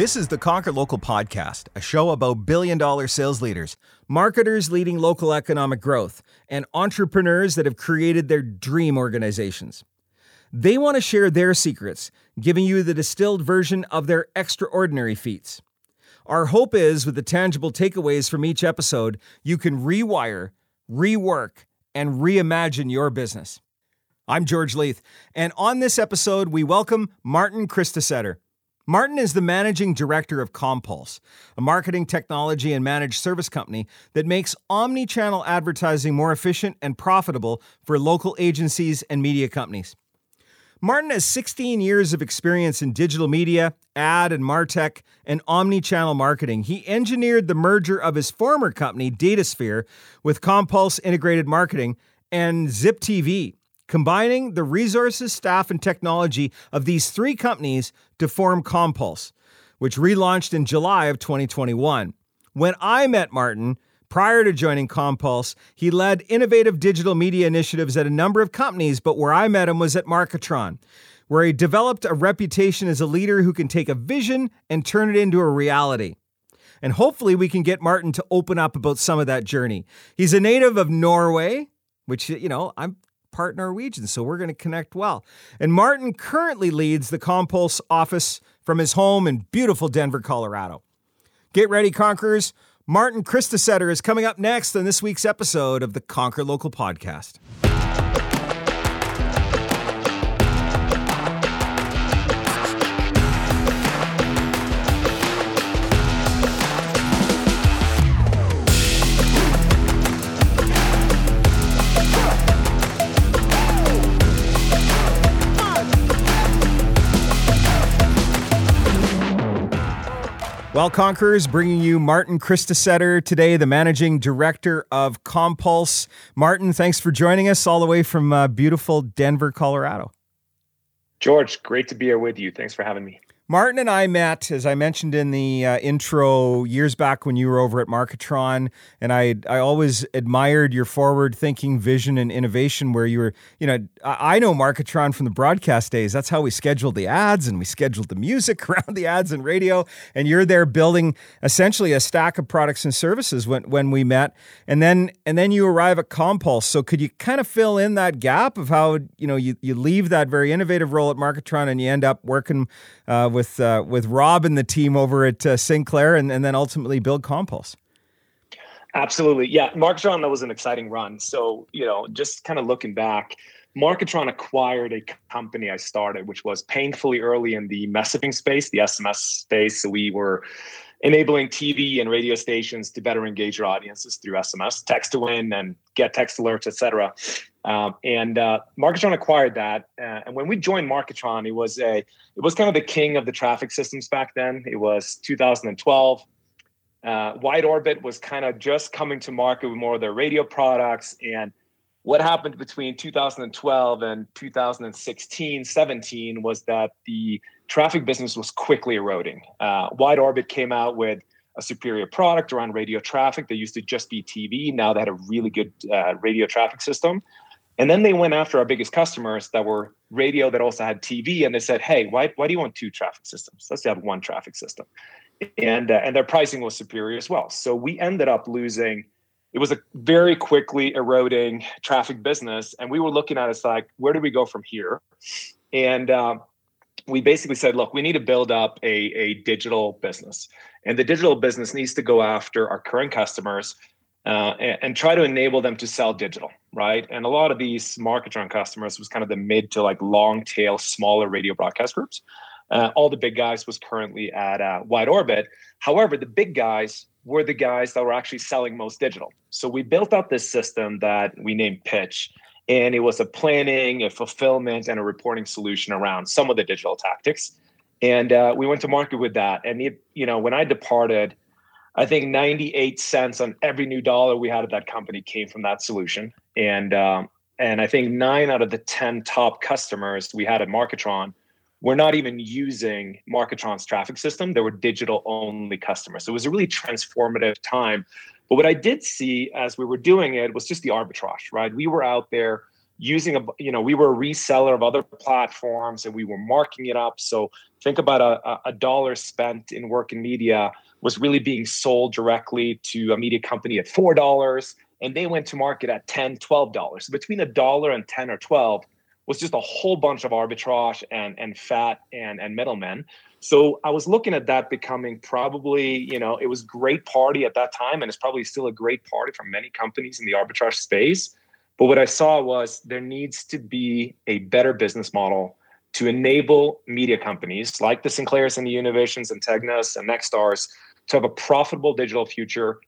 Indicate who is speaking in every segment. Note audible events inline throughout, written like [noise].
Speaker 1: This is the Conquer Local podcast, a show about billion dollar sales leaders, marketers leading local economic growth, and entrepreneurs that have created their dream organizations. They want to share their secrets, giving you the distilled version of their extraordinary feats. Our hope is with the tangible takeaways from each episode, you can rewire, rework, and reimagine your business. I'm George Leith, and on this episode, we welcome Martin Kristiseter. Martin is the managing director of Compulse, a marketing technology and managed service company that makes omni channel advertising more efficient and profitable for local agencies and media companies. Martin has 16 years of experience in digital media, ad and martech, and omni-channel marketing. He engineered the merger of his former company, Datasphere, with Compulse Integrated Marketing and Zip TV, combining the resources, staff, and technology of these three companies to form Compulse, which relaunched in July of 2021. When I met Martin, prior to joining Compulse, he led innovative digital media initiatives at a number of companies, but where I met him was at Marketron, where he developed a reputation as a leader who can take a vision and turn it into a reality. And hopefully, we can get Martin to open up about some of that journey. He's a native of Norway, which, you know, I'm part Norwegian, so we're going to connect well. And Martin currently leads the Compulse office from his home in beautiful Denver, Colorado. Get ready, Conquerors. Martin Kristiseter is coming up next on this week's episode of the Conquer Local podcast. Well, Conquerors, bringing you Martin Kristiseter today, the managing director of Compulse. Martin, thanks for joining us all the way from uh, beautiful Denver, Colorado.
Speaker 2: George, great to be here with you. Thanks for having me.
Speaker 1: Martin and I met, as I mentioned in the uh, intro, years back when you were over at Marketron, and I I always admired your forward-thinking vision and innovation. Where you were, you know, I know Marketron from the broadcast days. That's how we scheduled the ads and we scheduled the music [laughs] around the ads and radio. And you're there building essentially a stack of products and services when when we met, and then and then you arrive at Compulse. So could you kind of fill in that gap of how you know you you leave that very innovative role at Marketron and you end up working uh, with with uh, with Rob and the team over at uh, Sinclair, and, and then ultimately build Compulse.
Speaker 2: Absolutely, yeah. Marketron that was an exciting run. So you know, just kind of looking back, Marketron acquired a company I started, which was painfully early in the messaging space, the SMS space. So we were enabling TV and radio stations to better engage their audiences through SMS, text to win, and get text alerts, etc. Um, and uh, Marketron acquired that. Uh, and when we joined Marketron, it was a it was kind of the king of the traffic systems back then. It was 2012. Uh, WideOrbit was kind of just coming to market with more of their radio products. And what happened between 2012 and 2016, 17 was that the traffic business was quickly eroding. Uh, WideOrbit came out with a superior product around radio traffic. They used to just be TV. Now they had a really good uh, radio traffic system. And then they went after our biggest customers that were radio that also had TV, and they said, "Hey, why why do you want two traffic systems? Let's have one traffic system." And uh, and their pricing was superior as well. So we ended up losing. It was a very quickly eroding traffic business, and we were looking at it like, where do we go from here? And uh, we basically said, look, we need to build up a, a digital business. And the digital business needs to go after our current customers uh, and, and, try to enable them to sell digital, right? And a lot of these Marketron customers was kind of the mid to like long tail, smaller radio broadcast groups. Uh, all the big guys was currently at uh, WideOrbit. However, the big guys were the guys that were actually selling most digital. So we built out this system that we named Pitch, and it was a planning, a fulfillment, and a reporting solution around some of the digital tactics. And uh, we went to market with that. And it, you know, when I departed I think 98 cents on every new dollar we had at that company came from that solution. And um, and I think nine out of the 10 top customers we had at Marketron were not even using Marketron's traffic system. They were digital only customers. So it was a really transformative time. But what I did see as we were doing it was just the arbitrage, right? We were out there using a you know we were a reseller of other platforms and we were marking it up. So think about a, a dollar spent in work and media was really being sold directly to a media company at four dollars and they went to market at 10 12 dollars. Between a dollar and 10 or 12 was just a whole bunch of arbitrage and and fat and and middlemen so i was looking at that becoming probably you know it was great party at that time and it's probably still a great party for many companies in the arbitrage space but what I saw was there needs to be a better business model to enable media companies like the Sinclairs and the Univisions and Tegnas and Nexstars to have a profitable digital future.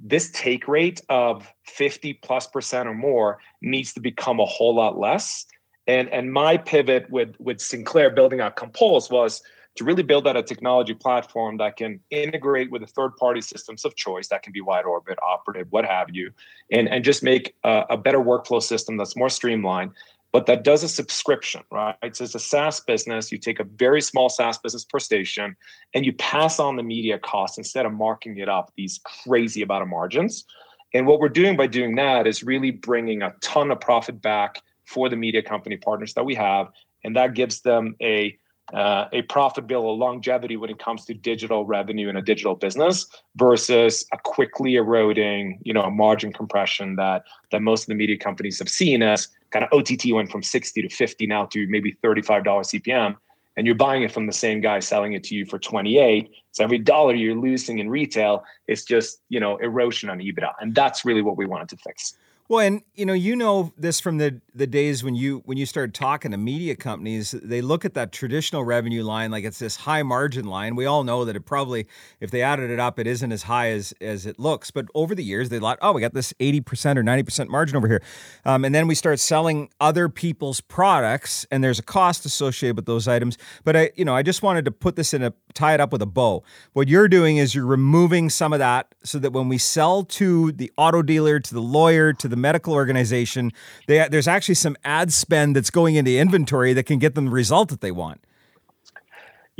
Speaker 2: This take rate of 50 plus percent or more needs to become a whole lot less. And, and my pivot with, with Sinclair building out Compulse was to really build out a technology platform that can integrate with the third party systems of choice that can be WideOrbit operative what have you and and just make a, a better workflow system that's more streamlined but that does a subscription right? So it's a saas business. You take a very small saas business per station and you pass on the media costs instead of marking it up these crazy amount of margins. And what we're doing by doing that is really bringing a ton of profit back for the media company partners that we have and that gives them a uh, a profitable longevity when it comes to digital revenue in a digital business versus a quickly eroding, you know, margin compression that that most of the media companies have seen as kind of OTT went from 60 to 50 now to maybe $35 CPM and you're buying it from the same guy selling it to you for 28 so every dollar you're losing in retail is just you know erosion on ebitda. And that's really what we wanted to fix
Speaker 1: well, and you know, you know this from the the days when you when you started talking to media companies, they look at that traditional revenue line like it's this high margin line. We all know that it probably, if they added it up, it isn't as high as as it looks. But over the years, they thought, oh, we got this eighty percent or ninety percent margin over here, um, and then we start selling other people's products, and there's a cost associated with those items. But I, you know, I just wanted to put this in a tie it up with a bow. What you're doing is you're removing some of that so that when we sell to the auto dealer, to the lawyer, to the medical organization, they, there's actually some ad spend that's going into inventory that can get them the result that they want.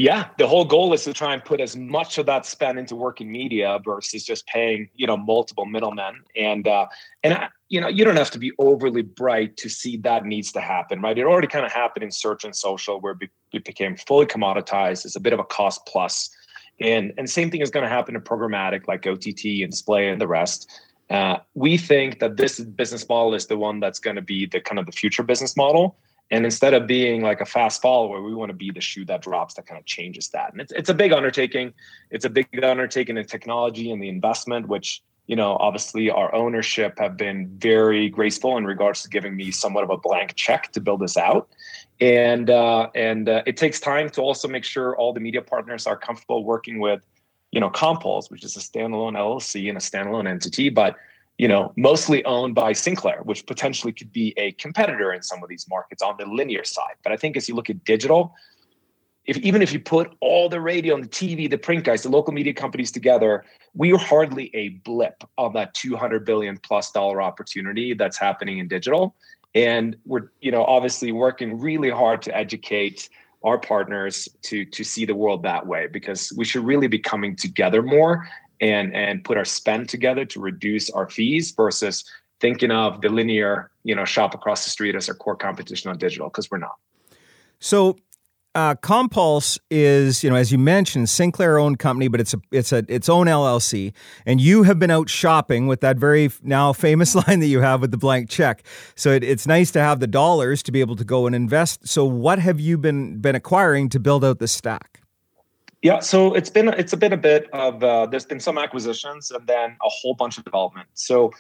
Speaker 2: Yeah, the whole goal is to try and put as much of that spend into working media versus just paying, you know, multiple middlemen. And uh, and I, you know, you don't have to be overly bright to see that needs to happen, right? It already kind of happened in search and social, where it became fully commoditized. It's a bit of a cost plus, and and same thing is going to happen in programmatic like OTT and display and the rest. Uh, we think that this business model is the one that's going to be the kind of the future business model. And instead of being like a fast follower, we want to be the shoe that drops that kind of changes that. And it's, it's a big undertaking. It's a big undertaking in technology and the investment, which, you know, obviously our ownership have been very graceful in regards to giving me somewhat of a blank check to build this out. And uh, and uh, it takes time to also make sure all the media partners are comfortable working with you know, Compulse, which is a standalone LLC and a standalone entity, but you know, mostly owned by Sinclair, which potentially could be a competitor in some of these markets on the linear side. But I think as you look at digital, if even if you put all the radio and the TV, the print guys, the local media companies together, we are hardly a blip on that 200 billion plus dollar opportunity that's happening in digital. And we're, you know, obviously working really hard to educate our partners to to see the world that way because we should really be coming together more and and put our spend together to reduce our fees versus thinking of the linear you know shop across the street as our core competition on digital because we're not
Speaker 1: so uh, Compulse is, you know, as you mentioned, Sinclair owned company, but it's a it's a its own LLC, and you have been out shopping with that very now famous [laughs] line that you have with the blank check. So it, it's nice to have the dollars to be able to go and invest. So what have you been been acquiring to build out the stack?
Speaker 2: Yeah, so it's been it's been a bit of uh, there's been some acquisitions and then a whole bunch of development. So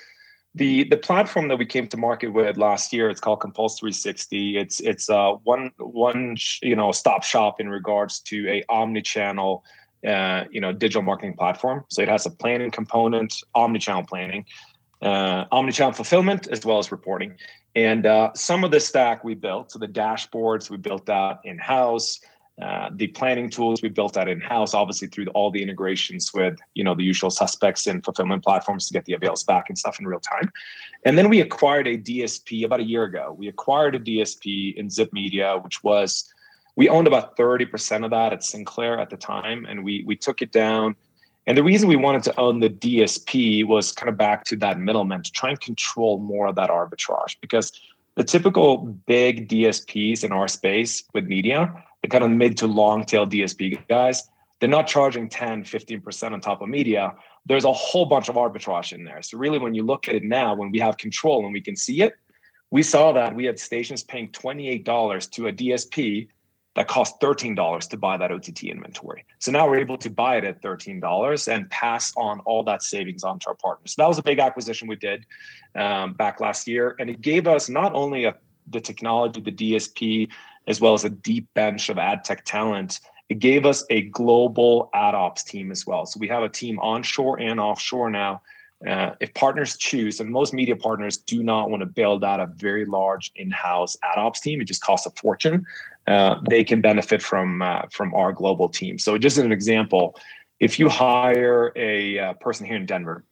Speaker 2: the the platform that we came to market with last year it's called compulse 360 it's it's uh one one you know stop shop in regards to a omni-channel uh you know digital marketing platform. So it has a planning component omni-channel planning uh omni-channel fulfillment as well as reporting. And uh some of the stack we built so the dashboards we built out in house Uh, the planning tools we built out in house, obviously through all the integrations with you know the usual suspects and fulfillment platforms to get the avails back and stuff in real time. And then we acquired a DSP about a year ago. We acquired a DSP in ZypMedia, which was we owned about 30% of that at Sinclair at the time, and we we took it down. And the reason we wanted to own the DSP was kind of back to that middleman to try and control more of that arbitrage because the typical big DSPs in our space with media the kind of mid to long tail DSP guys, they're not charging 10, 15% on top of media. There's a whole bunch of arbitrage in there. So really when you look at it now, when we have control and we can see it, we saw that we had stations paying $28 to a DSP that cost $13 to buy that OTT inventory. So now we're able to buy it at $13 and pass on all that savings on to our partners. So that was a big acquisition we did um, back last year. And it gave us not only a, the technology, the DSP, as well as a deep bench of ad tech talent, it gave us a global ad ops team as well. So we have a team onshore and offshore now. Uh, if partners choose, and most media partners do not want to build out a very large in-house ad ops team, it just costs a fortune. Uh, they can benefit from uh, from our global team. So just an example, if you hire a uh, person here in Denver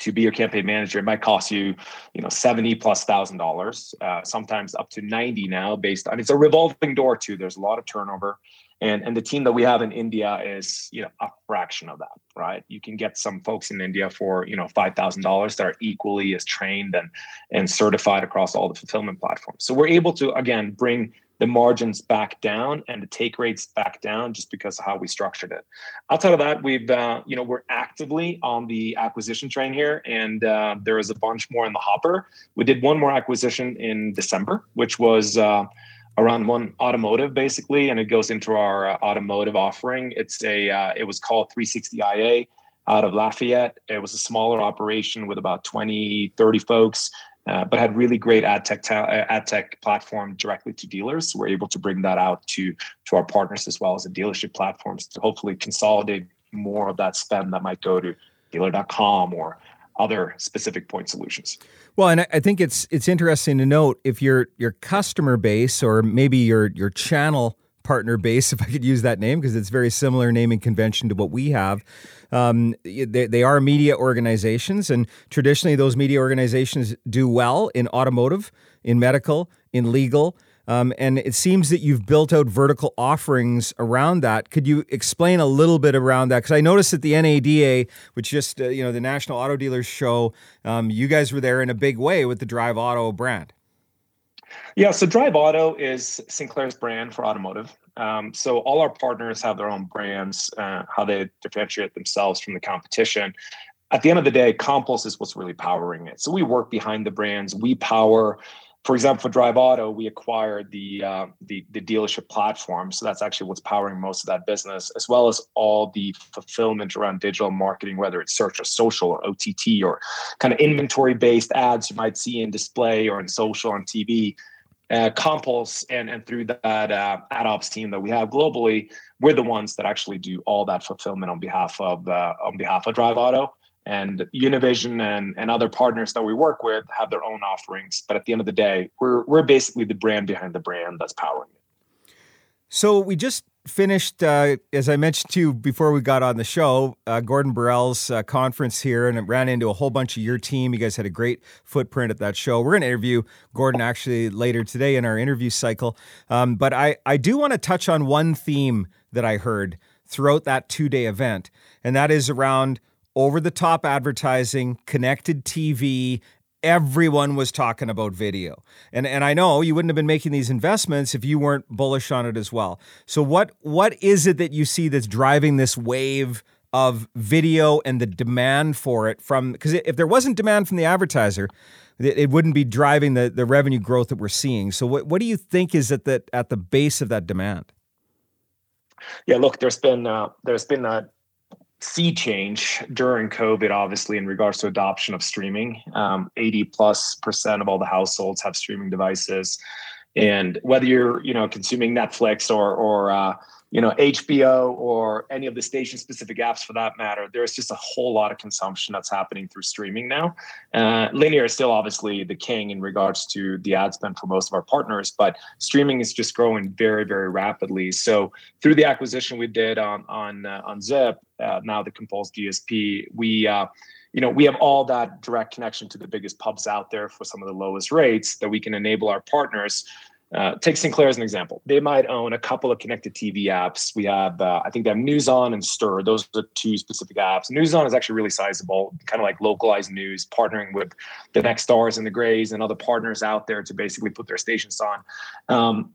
Speaker 2: to be your campaign manager, it might cost you, you know, 70 plus thousand dollars, uh, sometimes up to 90 now based on, it's a revolving door too. There's a lot of turnover. And, and the team that we have in India is, you know, a fraction of that, right? You can get some folks in India for, you know, $5,000 that are equally as trained and, and certified across all the fulfillment platforms. So we're able to, again, bring the margins back down and the take rates back down just because of how we structured it. Outside of that, we've uh, you know we're actively on the acquisition train here, and uh, there is a bunch more in the hopper. We did one more acquisition in December, which was. Uh, around one automotive basically and it goes into our uh, automotive offering it's a uh, it was called 360 ia out of lafayette it was a smaller operation with about 20 30 folks uh, but had really great ad tech ta- uh, ad tech platform directly to dealers. So we're able to bring that out to to our partners as well as the dealership platforms to hopefully consolidate more of that spend that might go to dealer.com or other specific point solutions.
Speaker 1: Well, and I think it's it's interesting to note if your your customer base or maybe your your channel partner base, [laughs] if I could use that name, because it's very similar naming convention to what we have. Um, they, they are media organizations, and traditionally, those media organizations do well in automotive, in medical, in legal. Um, and it seems that you've built out vertical offerings around that. Could you explain a little bit around that? Because I noticed at the NADA, which just uh, you know the National Auto Dealers Show, um, you guys were there in a big way with the Drive Auto brand.
Speaker 2: Yeah, so Drive Auto is Sinclair's brand for automotive. Um, so all our partners have their own brands, uh, how they differentiate themselves from the competition. At the end of the day, Compulse is what's really powering it. So we work behind the brands. We power, for example, for Drive Auto, we acquired the, uh, the the dealership platform. So that's actually what's powering most of that business, as well as all the fulfillment around digital marketing, whether it's search or social or OTT or kind of inventory based ads you might see in display or in social on TV uh, Compulse and and through that uh, ad ops team that we have globally, we're the ones that actually do all that fulfillment on behalf of uh, on behalf of Drive Auto. And Univision and, and other partners that we work with have their own offerings, but at the end of the day, we're we're basically the brand behind the brand that's powering it.
Speaker 1: So we just finished, uh, as I mentioned to you before we got on the show, uh, Gordon Borrell's uh, conference here, and it ran into a whole bunch of your team. You guys had a great footprint at that show. We're going to interview Gordon actually later today in our interview cycle. Um, but I, I do want to touch on one theme that I heard throughout that two day event, and that is around over the top advertising, connected TV, everyone was talking about video. And and I know you wouldn't have been making these investments if you weren't bullish on it as well. So what what is it that you see that's driving this wave of video and the demand for it from because if there wasn't demand from the advertiser, it wouldn't be driving the, the revenue growth that we're seeing. So what, what do you think is at the at the base of that demand?
Speaker 2: Yeah, look, there's been uh, there's been a sea change during COVID, obviously, in regards to adoption of streaming. Um, 80 plus percent of all the households have streaming devices. And whether you're, you know, consuming Netflix or, or, uh, you know HBO or any of the station specific apps for that matter. There's just a whole lot of consumption that's happening through streaming now. Uh, linear is still obviously the king in regards to the ad spend for most of our partners, but streaming is just growing very very rapidly. So through the acquisition we did on on uh, on Zip, uh, now the Compulse DSP, we uh, you know we have all that direct connection to the biggest pubs out there for some of the lowest rates that we can enable our partners uh, take Sinclair as an example. They might own a couple of connected TV apps. We have, uh, I think they have NewsOn and STIRR. Those are two specific apps. NewsOn is actually really sizable, kind of like localized news, partnering with the Nexstars and the Grays and other partners out there to basically put their stations on. Um,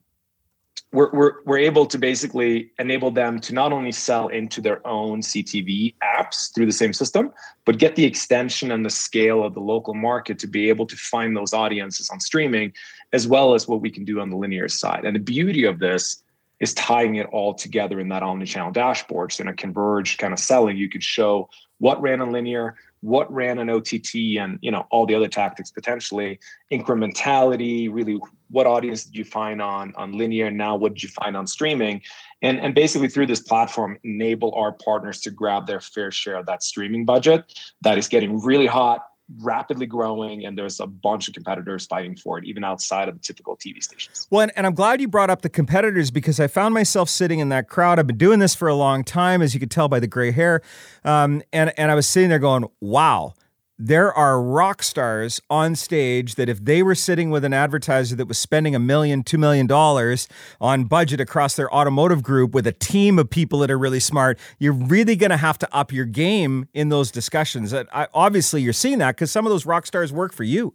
Speaker 2: we're, we're, we're able to basically enable them to not only sell into their own CTV apps through the same system, but get the extension and the scale of the local market to be able to find those audiences on streaming, as well as what we can do on the linear side. And the beauty of this is tying it all together in that omni-channel dashboard. So in a converged kind of selling, you could show what ran on linear, what ran an OTT and you know all the other tactics potentially incrementality really what audience did you find on on linear now what did you find on streaming? And and basically through this platform enable our partners to grab their fair share of that streaming budget that is getting really hot rapidly growing and there's a bunch of competitors fighting for it even outside of the typical tv stations.
Speaker 1: Well and, and, i'm glad you brought up the competitors because i found myself sitting in that crowd. I've been doing this for a long time as you could tell by the gray hair. Um, and, and i was sitting there going wow there are rock stars on stage that if they were sitting with an advertiser that was spending a million, two million dollars on budget across their automotive group with a team of people that are really smart, you're really going to have to up your game in those discussions. I, obviously, you're seeing that because some of those rock stars work for you.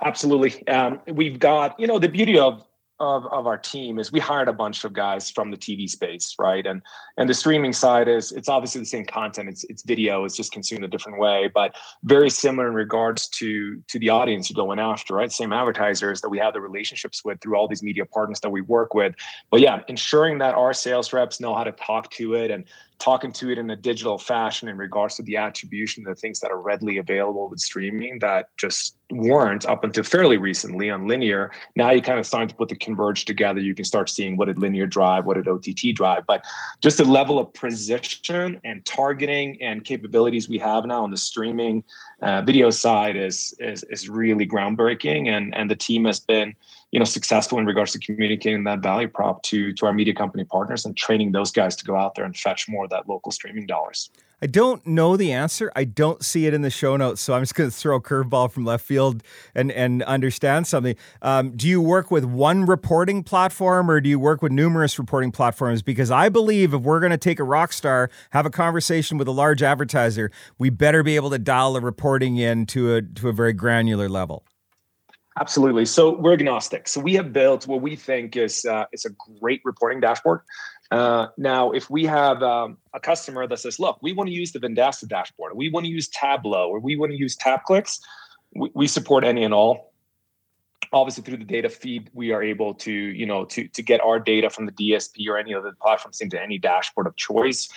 Speaker 2: Absolutely. Um, we've got, you know, the beauty of of, of our team is we hired a bunch of guys from the TV space, right? And and the streaming side is it's obviously the same content. It's it's video. It's just consumed a different way, but very similar in regards to to the audience you're going after, right? Same advertisers that we have the relationships with through all these media partners that we work with. But yeah, ensuring that our sales reps know how to talk to it and talking to it in a digital fashion in regards to the attribution, the things that are readily available with streaming that just weren't up until fairly recently on linear. Now you kind of starting to put the converge together. You can start seeing what did linear drive, what did OTT drive, but just the level of precision and targeting and capabilities we have now on the streaming uh, video side is, is is really groundbreaking, and and the team has been you know successful in regards to communicating that value prop to to our media company partners and training those guys to go out there and fetch more of that local streaming dollars.
Speaker 1: I don't know the answer. I don't see it in the show notes, so I'm just going to throw a curveball from left field and and understand something. Um, do you work with one reporting platform, or do you work with numerous reporting platforms? Because I believe if we're going to take a rock star, have a conversation with a large advertiser, we better be able to dial the reporting in to a to a very granular level.
Speaker 2: Absolutely. So we're agnostic. So we have built what we think is uh, is a great reporting dashboard. Uh, now, if we have um, a customer that says, "Look, we want to use the Vendasta dashboard, we want to use Tableau, or we want to use TapClicks," we, we support any and all. Obviously, through the data feed, we are able to, you know, to to get our data from the DSP or any other platforms into any dashboard of choice.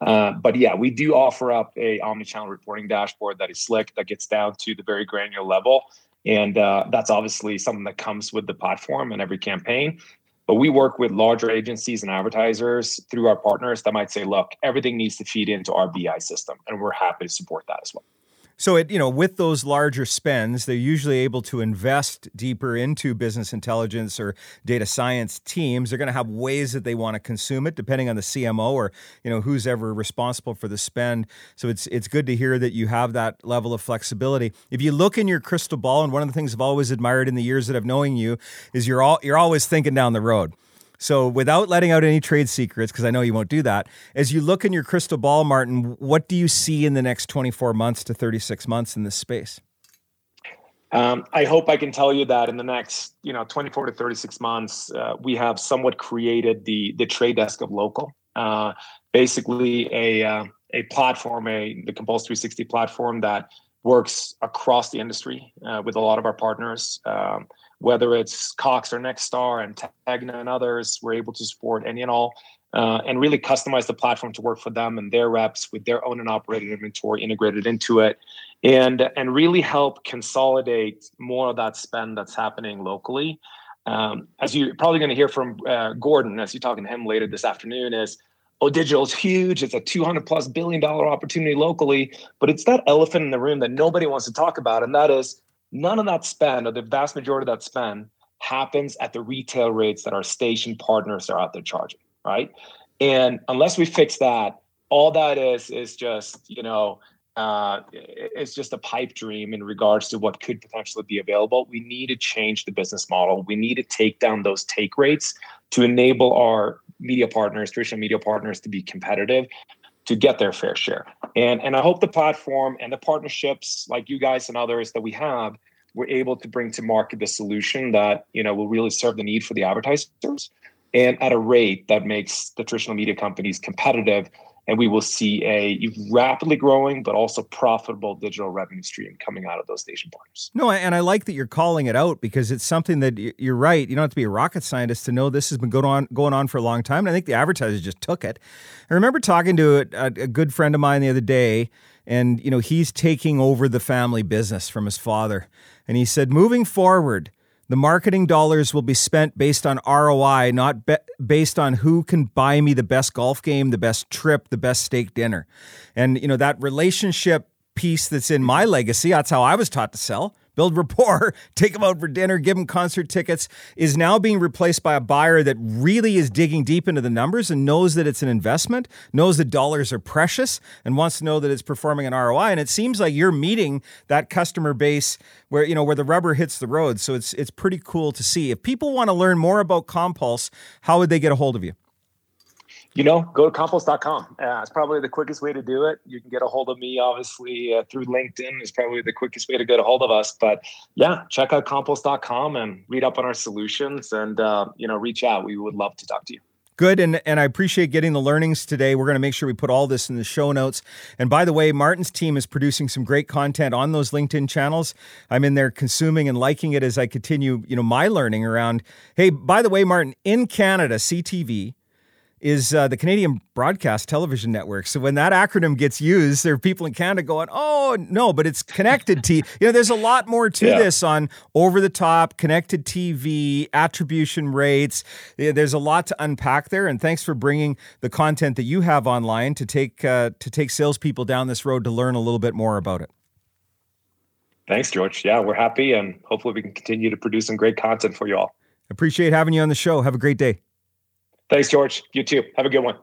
Speaker 2: Uh, but yeah, we do offer up a omni-channel reporting dashboard that is slick, that gets down to the very granular level, and uh, that's obviously something that comes with the platform and every campaign. But we work with larger agencies and advertisers through our partners that might say, look, everything needs to feed into our BI system. And we're happy to support that as well.
Speaker 1: So it, you know, with those larger spends, they're usually able to invest deeper into business intelligence or data science teams. They're going to have ways that they want to consume it, depending on the CMO or you know who's ever responsible for the spend. So it's it's good to hear that you have that level of flexibility. If you look in your crystal ball, and one of the things I've always admired in the years that I've knowing you is you're all you're always thinking down the road. So, without letting out any trade secrets, because I know you won't do that, as you look in your crystal ball, Martin, what do you see in the next 24 months to 36 months in this space?
Speaker 2: Um, I hope I can tell you that in the next, you know, 24 to 36 months, uh, we have somewhat created the the trade desk of local, uh, basically a uh, a platform, a the Compulse 360 platform that works across the industry uh, with a lot of our partners. Um, whether it's Cox or Nexstar and Tegna and others, we're able to support any and all uh, and really customize the platform to work for them and their reps with their own and operated inventory integrated into it and and really help consolidate more of that spend that's happening locally um, as you're probably going to hear from uh, Gordon as you're talking to him later this afternoon, is oh, digital is huge. It's a 200 plus billion dollar opportunity locally, but it's that elephant in the room that nobody wants to talk about, and that is none of that spend or the vast majority of that spend happens at the retail rates that our station partners are out there charging, right? And unless we fix that, all that is is just you know uh, it's just a pipe dream in regards to what could potentially be available. We need to change the business model. We need to take down those take rates to enable our media partners, traditional media partners, to be competitive, to get their fair share. And and I hope the platform and the partnerships like you guys and others that we have, we're able to bring to market the solution that you know will really serve the need for the advertisers and at a rate that makes the traditional media companies competitive and we will see a rapidly growing but also profitable digital revenue stream coming out of those station partners.
Speaker 1: No, and I like that you're calling it out because it's something that you're right. You don't have to be a rocket scientist to know this has been going on going on for a long time. And I think the advertisers just took it. I remember talking to a, a good friend of mine the other day, and you know he's taking over the family business from his father, and he said, moving forward the marketing dollars will be spent based on ROI, not be- based on who can buy me the best golf game, the best trip, the best steak dinner. And, you know, that relationship piece that's in my legacy, that's how I was taught to sell build rapport, [laughs] take them out for dinner, give them concert tickets, is now being replaced by a buyer that really is digging deep into the numbers and knows that it's an investment, knows that dollars are precious, and wants to know that it's performing an ROI. And it seems like you're meeting that customer base where you know where the rubber hits the road. So it's it's pretty cool to see. If people want to learn more about Compulse, how would they get a hold of you?
Speaker 2: You know, go to compulse.com. Uh, it's probably the quickest way to do it. You can get a hold of me, obviously, uh, through LinkedIn is probably the quickest way to get a hold of us. But yeah, check out compulse.com and read up on our solutions and, uh, you know, reach out. We would love to talk to you.
Speaker 1: Good. And, and I appreciate getting the learnings today. We're going to make sure we put all this in the show notes. And by the way, Martin's team is producing some great content on those LinkedIn channels. I'm in there consuming and liking it as I continue, you know, my learning around. Hey, by the way, Martin, in Canada, CTV, is uh, the Canadian Broadcast Television Network. So when that acronym gets used, there are people in Canada going, "Oh no," but it's connected to you know. There's a lot more to yeah. this on over the top connected TV attribution rates. There's a lot to unpack there, and thanks for bringing the content that you have online to take uh, to take salespeople down this road to learn a little bit more about it.
Speaker 2: Thanks, George. Yeah, we're happy, and hopefully we can continue to produce some great content for you all.
Speaker 1: Appreciate having you on the show. Have a great day.
Speaker 2: Thanks, George. You too. Have a good one.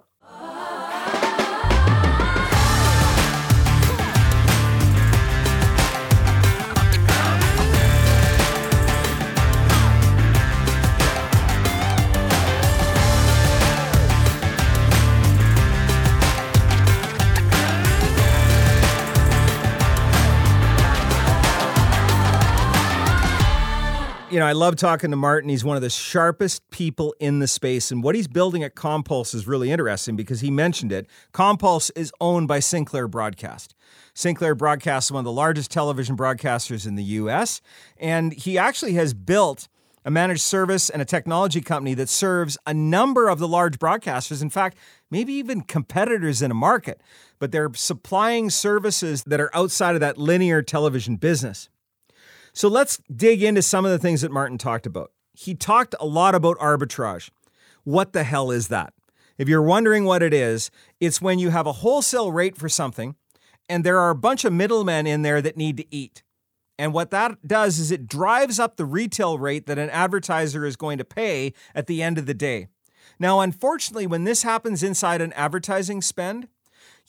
Speaker 1: Know, I love talking to Martin. He's one of the sharpest people in the space. And what he's building at Compulse is really interesting because he mentioned it. Compulse is owned by Sinclair Broadcast. Sinclair Broadcast is one of the largest television broadcasters in the US. And he actually has built a managed service and a technology company that serves a number of the large broadcasters. In fact, maybe even competitors in a market, but they're supplying services that are outside of that linear television business. So let's dig into some of the things that Martin talked about. He talked a lot about arbitrage. What the hell is that? If you're wondering what it is, it's when you have a wholesale rate for something and there are a bunch of middlemen in there that need to eat. And what that does is it drives up the retail rate that an advertiser is going to pay at the end of the day. Now, unfortunately, when this happens inside an advertising spend,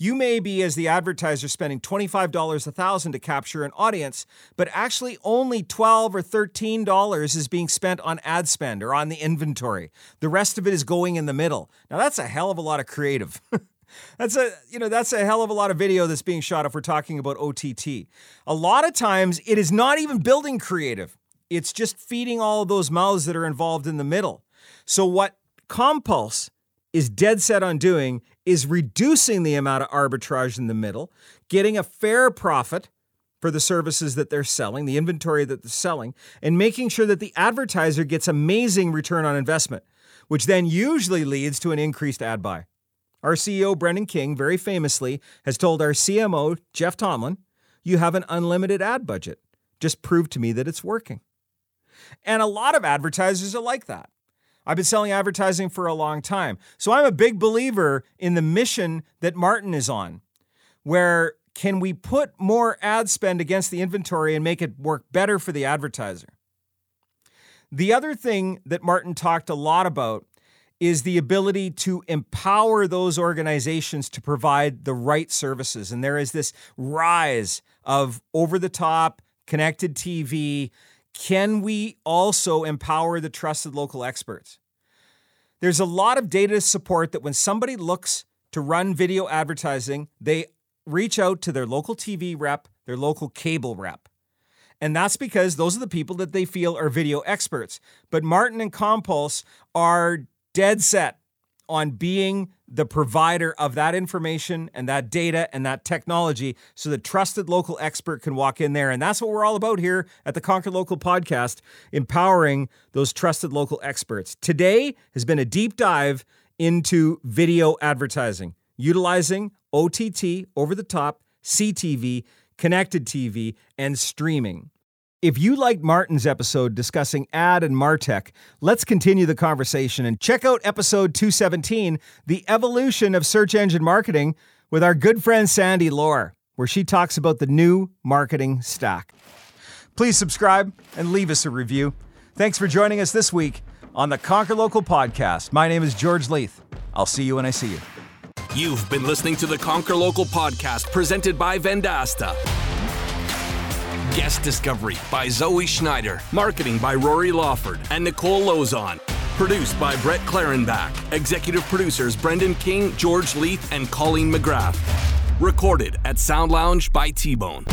Speaker 1: you may be, as the advertiser, spending $25 a thousand to capture an audience, but actually only 12 or $13 is being spent on ad spend or on the inventory. The rest of it is going in the middle. Now that's a hell of a lot of creative. [laughs] that's a you know that's a hell of a lot of video that's being shot if we're talking about OTT. A lot of times it is not even building creative. It's just feeding all those mouths that are involved in the middle. So what Compulse is dead set on doing is reducing the amount of arbitrage in the middle, getting a fair profit for the services that they're selling, the inventory that they're selling, and making sure that the advertiser gets amazing return on investment, which then usually leads to an increased ad buy. Our CEO, Brendan King, very famously has told our CMO, Jeff Tomlin, you have an unlimited ad budget. Just prove to me that it's working. And a lot of advertisers are like that. I've been selling advertising for a long time. So I'm a big believer in the mission that Martin is on, where can we put more ad spend against the inventory and make it work better for the advertiser? The other thing that Martin talked a lot about is the ability to empower those organizations to provide the right services. And there is this rise of over the top connected TV. Can we also empower the trusted local experts? There's a lot of data to support that when somebody looks to run video advertising, they reach out to their local TV rep, their local cable rep. And that's because those are the people that they feel are video experts. But Martin and Compulse are dead set on being the provider of that information and that data and that technology so the trusted local expert can walk in there. And that's what we're all about here at the Conquer Local podcast, empowering those trusted local experts. Today has been a deep dive into video advertising, utilizing OTT, over the top, CTV, connected TV, and streaming. If you liked Martin's episode discussing ad and Martech, let's continue the conversation and check out episode 217, The Evolution of Search Engine Marketing, with our good friend Sandy Lohr, where she talks about the new marketing stack. Please subscribe and leave us a review. Thanks for joining us this week on the Conquer Local podcast. My name is George Leith. I'll see you when I see you.
Speaker 3: You've been listening to the Conquer Local podcast presented by Vendasta. Guest discovery by Zoe Schneider. Marketing by Rory Lawford and Nicole Lozon. Produced by Brett Clarenbach. Executive producers Brendan King, George Leith, and Colleen McGrath. Recorded at Sound Lounge by T Bone.